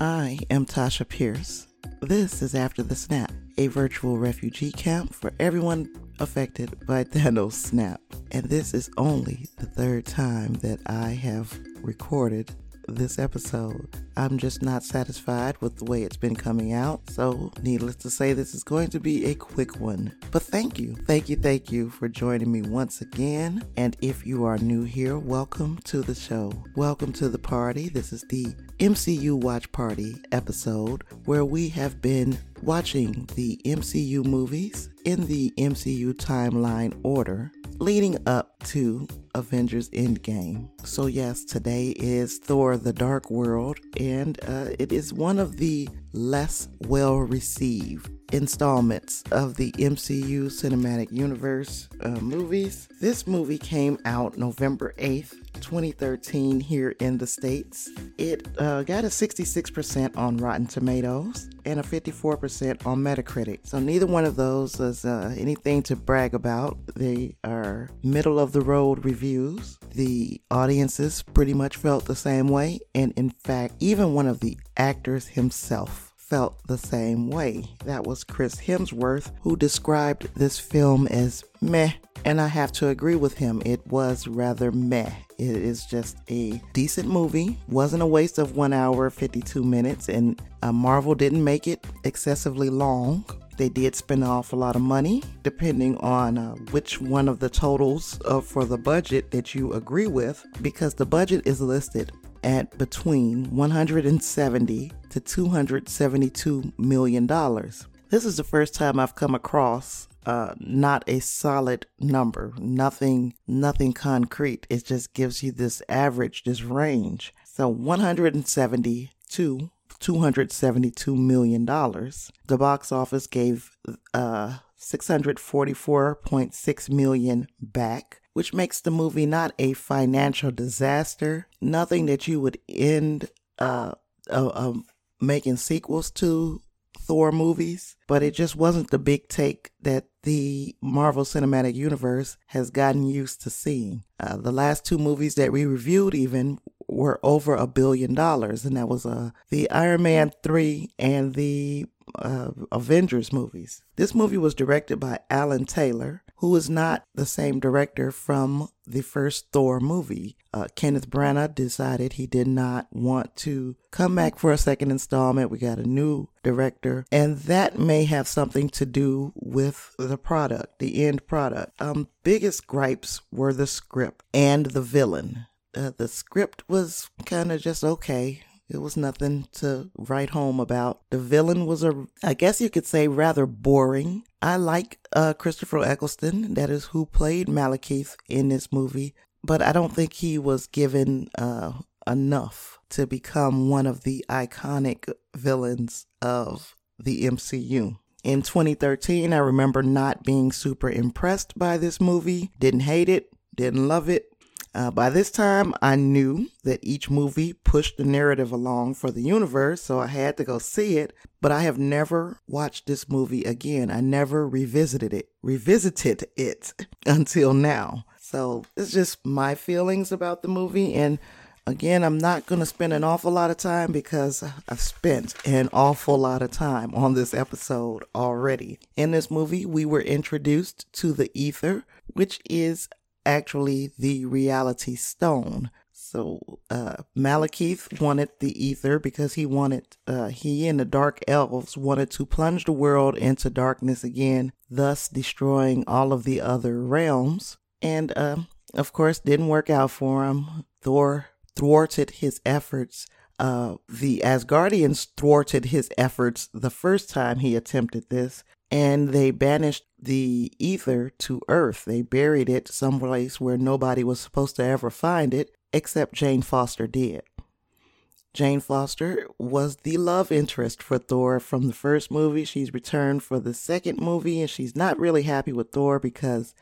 I am Tasha Pierce. This is After the Snap, a virtual refugee camp for everyone affected by Thanos' snap. And this is only the third time that I have recorded this episode. I'm just not satisfied with the way it's been coming out, so needless to say, this is going to be a quick one. But thank you, thank you, thank you for joining me once again. And if you are new here, welcome to the show. Welcome to the party. This is the MCU Watch Party episode where we have been watching the MCU movies in the MCU timeline order leading up to Avengers Endgame. So, yes, today is Thor the Dark World, and uh, it is one of the less well received installments of the MCU Cinematic Universe uh, movies. This movie came out November 8th, 2013, here in the States. It uh, got a 66% on Rotten Tomatoes and a 54% on Metacritic. So neither one of those is uh, anything to brag about. They are middle of the road reviews. The audiences pretty much felt the same way, and in fact, even one of the actors himself felt the same way. That was Chris Hemsworth, who described this film as meh, and I have to agree with him. It was rather meh. It is just a decent movie, wasn't a waste of one hour, 52 minutes, and uh, Marvel didn't make it excessively long. They did spend an awful lot of money, depending on uh, which one of the totals uh, for the budget that you agree with, because the budget is listed at between 170 to 272 million dollars. This is the first time I've come across uh, not a solid number, nothing, nothing concrete. It just gives you this average, this range. So 170 to 272 million dollars. The box office gave uh 644.6 million back which makes the movie not a financial disaster, nothing that you would end uh, uh, uh, making sequels to Thor movies, but it just wasn't the big take that the Marvel Cinematic Universe has gotten used to seeing. Uh, the last two movies that we reviewed even were over a billion dollars, and that was uh, the Iron Man 3 and the uh, Avengers movies. This movie was directed by Alan Taylor, who is not the same director from the first Thor movie. Uh, Kenneth Branagh decided he did not want to come back for a second installment. We got a new director, and that may have something to do with the product, the end product. Um, biggest gripes were the script and the villain. Uh, the script was kind of just okay. It was nothing to write home about. The villain was a, I guess you could say, rather boring. I like uh, Christopher Eccleston, that is who played Malekith in this movie, but I don't think he was given uh, enough to become one of the iconic villains of the MCU. In 2013, I remember not being super impressed by this movie. Didn't hate it, didn't love it, uh, by this time, I knew that each movie pushed the narrative along for the universe, so I had to go see it. But I have never watched this movie again. I never revisited it, revisited it until now. So it's just my feelings about the movie. And again, I'm not going to spend an awful lot of time because I've spent an awful lot of time on this episode already. In this movie, we were introduced to the ether, which is actually the reality stone. So uh, wanted the ether because he wanted uh, he and the dark elves wanted to plunge the world into darkness again, thus destroying all of the other realms. And uh, of course, didn't work out for him. Thor thwarted his efforts. Uh, the Asgardians thwarted his efforts the first time he attempted this, and they banished the ether to Earth. They buried it someplace where nobody was supposed to ever find it, except Jane Foster did. Jane Foster was the love interest for Thor from the first movie. She's returned for the second movie, and she's not really happy with Thor because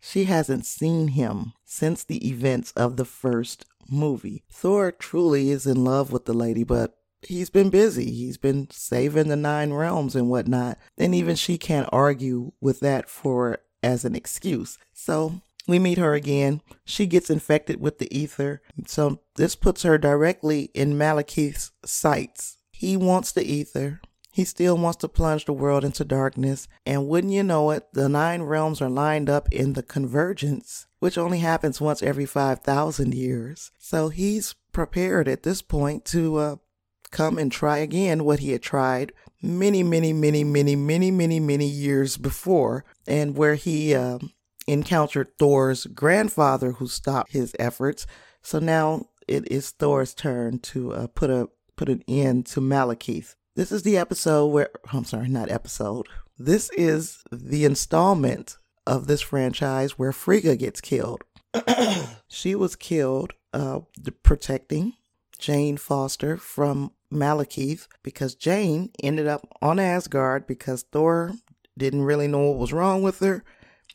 she hasn't seen him since the events of the first movie. Thor truly is in love with the lady, but he's been busy. He's been saving the nine realms and whatnot. And even she can't argue with that for as an excuse. So we meet her again. She gets infected with the ether. So this puts her directly in Malekith's sights. He wants the ether. He still wants to plunge the world into darkness. And wouldn't you know it, the nine realms are lined up in the convergence, which only happens once every 5,000 years. So he's prepared at this point to uh, come and try again what he had tried many, many, many, many, many, many, many years before, and where he uh, encountered Thor's grandfather who stopped his efforts. So now it is Thor's turn to uh, put a put an end to Malekith. This is the episode where, I'm sorry, not episode. This is the installment of this franchise where Frigga gets killed. she was killed uh, protecting Jane Foster from Malekith because Jane ended up on Asgard because Thor didn't really know what was wrong with her.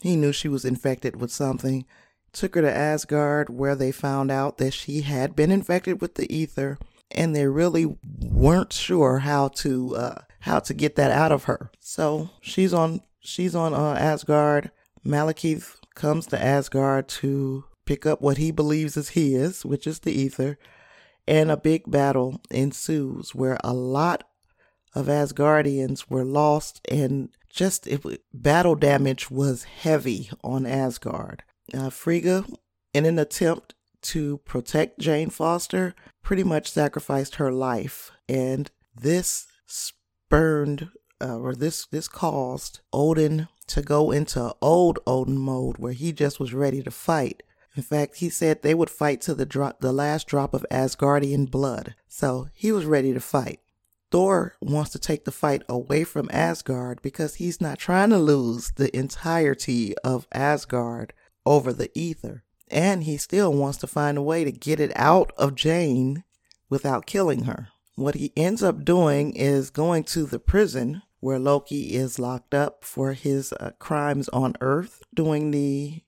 He knew she was infected with something. Took her to Asgard where they found out that she had been infected with the ether and they really weren't sure how to uh, how to get that out of her. So she's on she's on uh, Asgard. Malekith comes to Asgard to pick up what he believes is his, which is the ether, and a big battle ensues where a lot of Asgardians were lost and just it, battle damage was heavy on Asgard. Uh, Frigga, in an attempt to protect Jane Foster, pretty much sacrificed her life. And this spurned, uh, or this, this caused Odin to go into old Odin mode where he just was ready to fight. In fact, he said they would fight to the the last drop of Asgardian blood. So he was ready to fight. Thor wants to take the fight away from Asgard because he's not trying to lose the entirety of Asgard over the ether. And he still wants to find a way to get it out of Jane without killing her. What he ends up doing is going to the prison where Loki is locked up for his uh, crimes on Earth doing the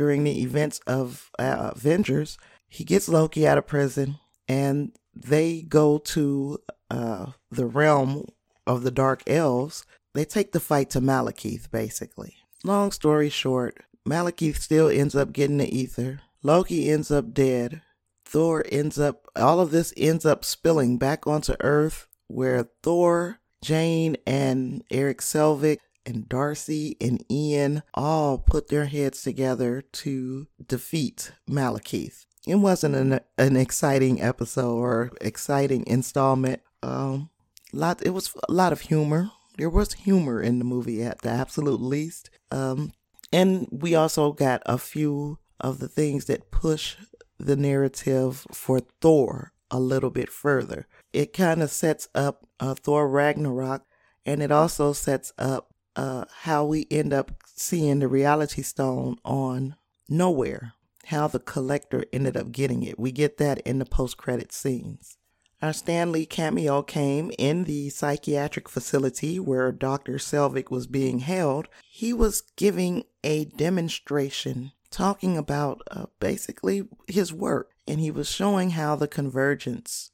during the events of uh, Avengers. He gets Loki out of prison, and they go to uh, the realm of the Dark Elves. They take the fight to Malekith, basically. Long story short, Malekith still ends up getting the ether. Loki ends up dead. Thor ends up, all of this ends up spilling back onto Earth, where Thor, Jane, and Erik Selvig and Darcy and Ian all put their heads together to defeat Malekith. It wasn't an, an exciting episode or exciting installment. Um, lot it was a lot of humor. There was humor in the movie at the absolute least. Um, and we also got a few of the things that push the narrative for Thor a little bit further. It kind of sets up uh, Thor Ragnarok, and it also sets up uh, how we end up seeing the reality stone on Knowhere, how the collector ended up getting it. We get that in the post credit scenes. Our Stan Lee cameo came in the psychiatric facility where Dr. Selvig was being held. He was giving a demonstration talking about uh, basically his work, and he was showing how the convergence,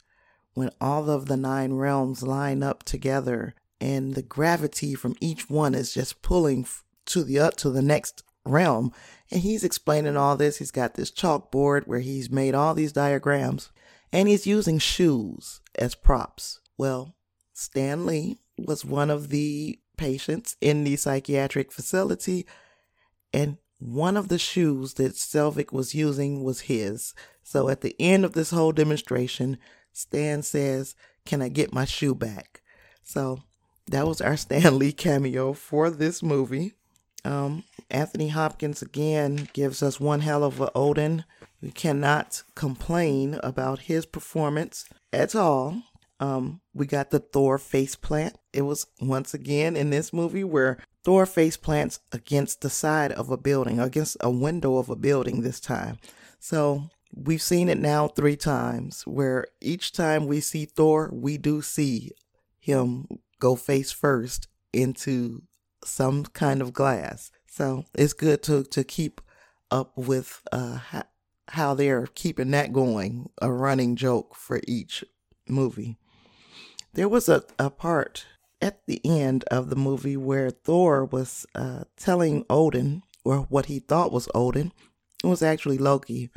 when all of the nine realms line up together, and the gravity from each one is just pulling to the up to the next realm. And he's explaining all this. He's got this chalkboard where he's made all these diagrams and he's using shoes as props. Well, Stan Lee was one of the patients in the psychiatric facility, and one of the shoes that Selvig was using was his. So at the end of this whole demonstration, Stan says, Can I get my shoe back? So that was our Stan Lee cameo for this movie. Um, Anthony Hopkins again gives us one hell of a Odin. We cannot complain about his performance at all. Um, we got the Thor face plant. It was once again in this movie where Thor face plants against the side of a building, against a window of a building this time. So we've seen it now three times where each time we see Thor, we do see him go face first into some kind of glass. So it's good to, to keep up with uh, how they're keeping that going, a running joke for each movie. There was a, a part at the end of the movie where Thor was uh, telling Odin, or what he thought was Odin, it was actually Loki.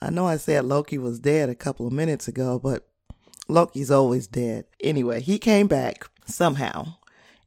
I know I said Loki was dead a couple of minutes ago, but Loki's always dead. Anyway, he came back somehow.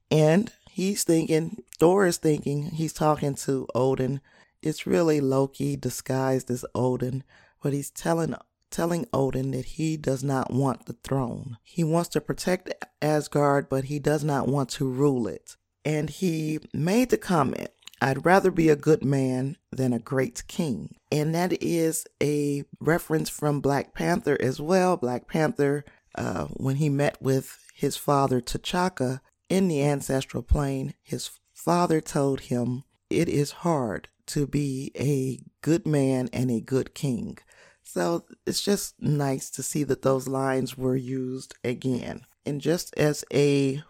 And he's thinking, Thor is thinking, he's talking to Odin. It's really Loki disguised as Odin, but he's telling telling Odin that he does not want the throne. He wants to protect Asgard, but he does not want to rule it. And he made the comment, I'd rather be a good man than a great king. And that is a reference from Black Panther as well. Black Panther, uh, when he met with his father T'Chaka in the ancestral plane, his father told him, It is hard to be a good man and a good king. So it's just nice to see that those lines were used again. And just as a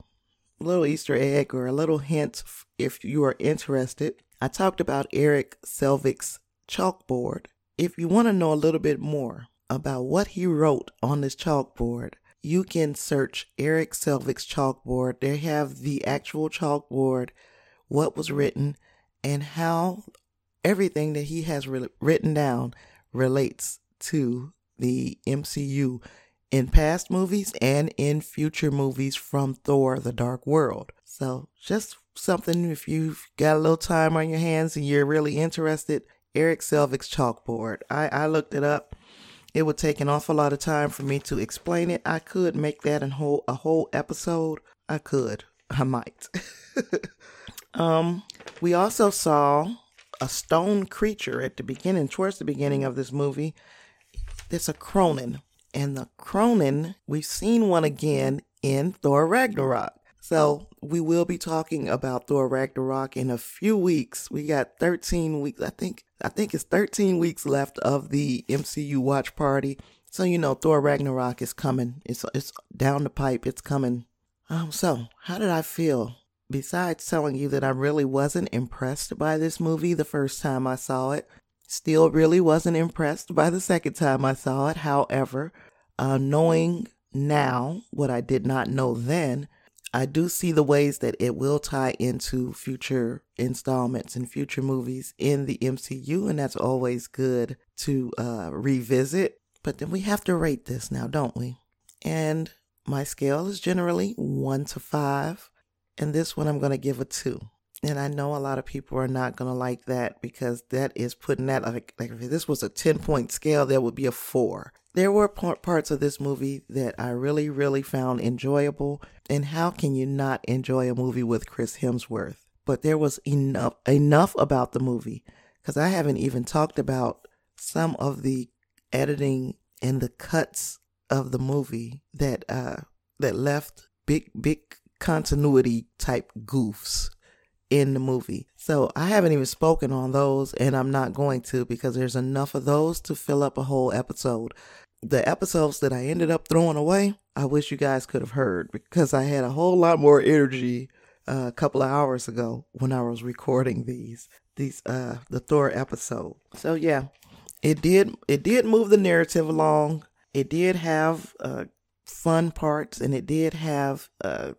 little Easter egg or a little hint, if you are interested, I talked about Erik Selvig's chalkboard. If you want to know a little bit more about what he wrote on this chalkboard, you can search Erik Selvig's chalkboard. They have the actual chalkboard, what was written, and how everything that he has re- written down relates to the MCU in past movies and in future movies from Thor the Dark World. So, just something if you've got a little time on your hands and you're really interested, Erik Selvig's chalkboard. I, I looked it up. It would take an awful lot of time for me to explain it. I could make that a whole a whole episode. I could. I might. um, we also saw a stone creature at the beginning, towards the beginning of this movie. It's a Kronan. And the Kronan, we've seen one again in Thor Ragnarok. So we will be talking about Thor Ragnarok in a few weeks. We got 13 weeks. I think I think it's 13 weeks left of the MCU watch party. So you know Thor Ragnarok is coming. It's it's down the pipe. It's coming. Um so, how did I feel? Besides telling you that I really wasn't impressed by this movie the first time I saw it, Still really wasn't impressed by the second time I saw it. However, uh, knowing now what I did not know then, I do see the ways that it will tie into future installments and future movies in the MCU, and that's always good to uh, revisit. But then we have to rate this now, don't we? And my scale is generally one to five, and this one I'm going to give a two. And I know a lot of people are not going to like that because that is putting that like, like if this was a 10 point scale, there would be a four. There were parts of this movie that I really, really found enjoyable. And how can you not enjoy a movie with Chris Hemsworth? But there was enough, enough about the movie because I haven't even talked about some of the editing and the cuts of the movie that, uh, that left big, big continuity type goofs in the movie. So I haven't even spoken on those and I'm not going to because there's enough of those to fill up a whole episode. The episodes that I ended up throwing away, I wish you guys could have heard because I had a whole lot more energy uh, a couple of hours ago when I was recording these these uh the Thor episode. So yeah, it did it did move the narrative along. It did have uh fun parts and it did have uh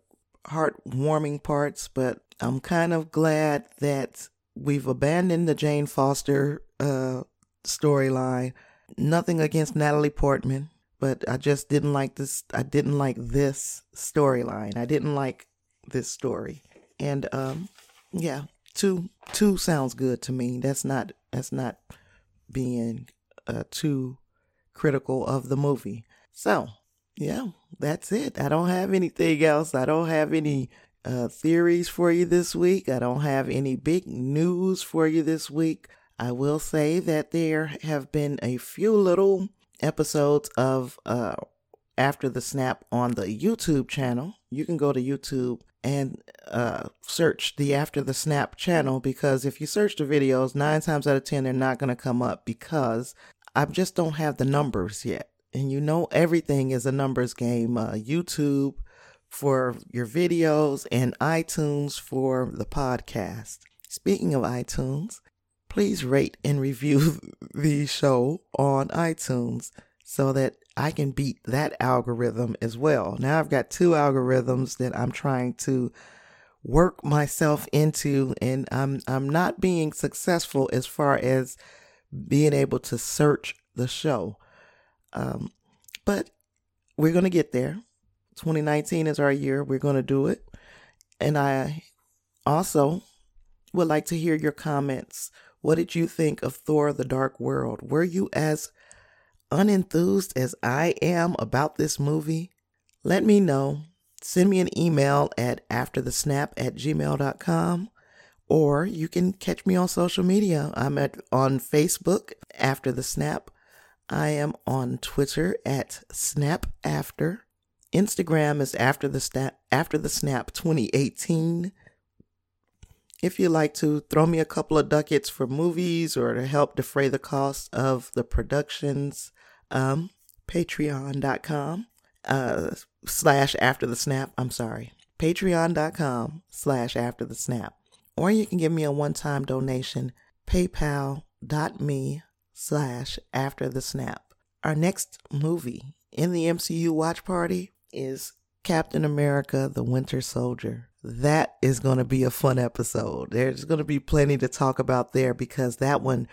heartwarming parts, but I'm kind of glad that we've abandoned the Jane Foster uh, storyline. Nothing against Natalie Portman, but I just didn't like this. I didn't like this storyline. I didn't like this story, and um, yeah, two two sounds good to me. That's not that's not being uh, too critical of the movie. So yeah, that's it. I don't have anything else. I don't have any uh, theories for you this week. I don't have any big news for you this week. I will say that there have been a few little episodes of uh, After the Snap on the YouTube channel. You can go to YouTube and uh, search the After the Snap channel because if you search the videos, nine times out of ten, they're not going to come up because I just don't have the numbers yet. And you know, everything is a numbers game. Uh, YouTube for your videos and iTunes for the podcast. Speaking of iTunes, please rate and review the show on iTunes so that I can beat that algorithm as well. Now I've got two algorithms that I'm trying to work myself into and I'm I'm not being successful as far as being able to search the show. Um, but we're going to get there. 2019 is our year. We're going to do it. And I also would like to hear your comments. What did you think of Thor the Dark World? Were you as unenthused as I am about this movie? Let me know. Send me an email at afterthesnap at gmail.com or you can catch me on social media. I'm at on Facebook after the snap. I am on Twitter at snap after. Instagram is after the snap after the snap 2018. If you'd like to throw me a couple of ducats for movies or to help defray the cost of the productions, um, patreon.com uh, slash after the snap. I'm sorry. Patreon.com slash after the snap. Or you can give me a one time donation, paypal.me slash after the snap. Our next movie in the MCU watch party is Captain America the Winter Soldier. That is going to be a fun episode. There's going to be plenty to talk about there because that one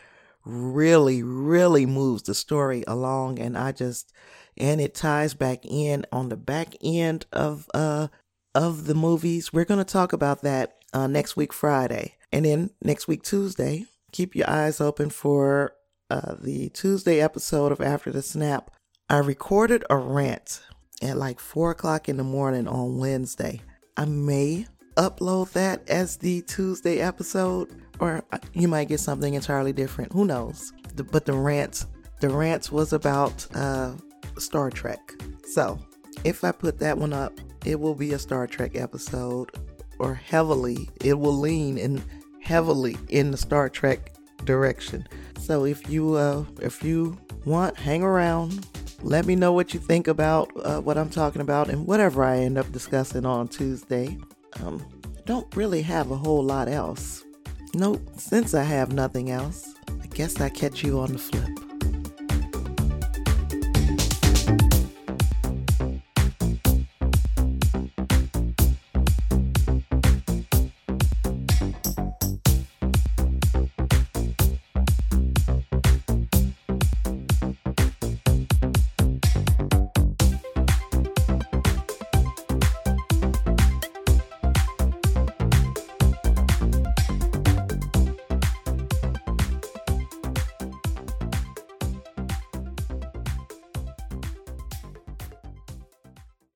really, really moves the story along. And I just, and it ties back in on the back end of, uh, of the movies. We're going to talk about that uh, next week, Friday. And then next week, Tuesday, keep your eyes open for uh, the Tuesday episode of After the Snap. I recorded a rant at like four o'clock in the morning on Wednesday. I may upload that as the Tuesday episode, or you might get something entirely different. Who knows? But the rant, the rant was about uh, Star Trek. So if I put that one up, it will be a Star Trek episode, or heavily, it will lean in heavily in the Star Trek direction. So if you uh, if you want, hang around let me know what you think about uh, what I'm talking about and whatever I end up discussing on Tuesday. Um, don't really have a whole lot else. Nope, since I have nothing else, I guess I catch you on the flip.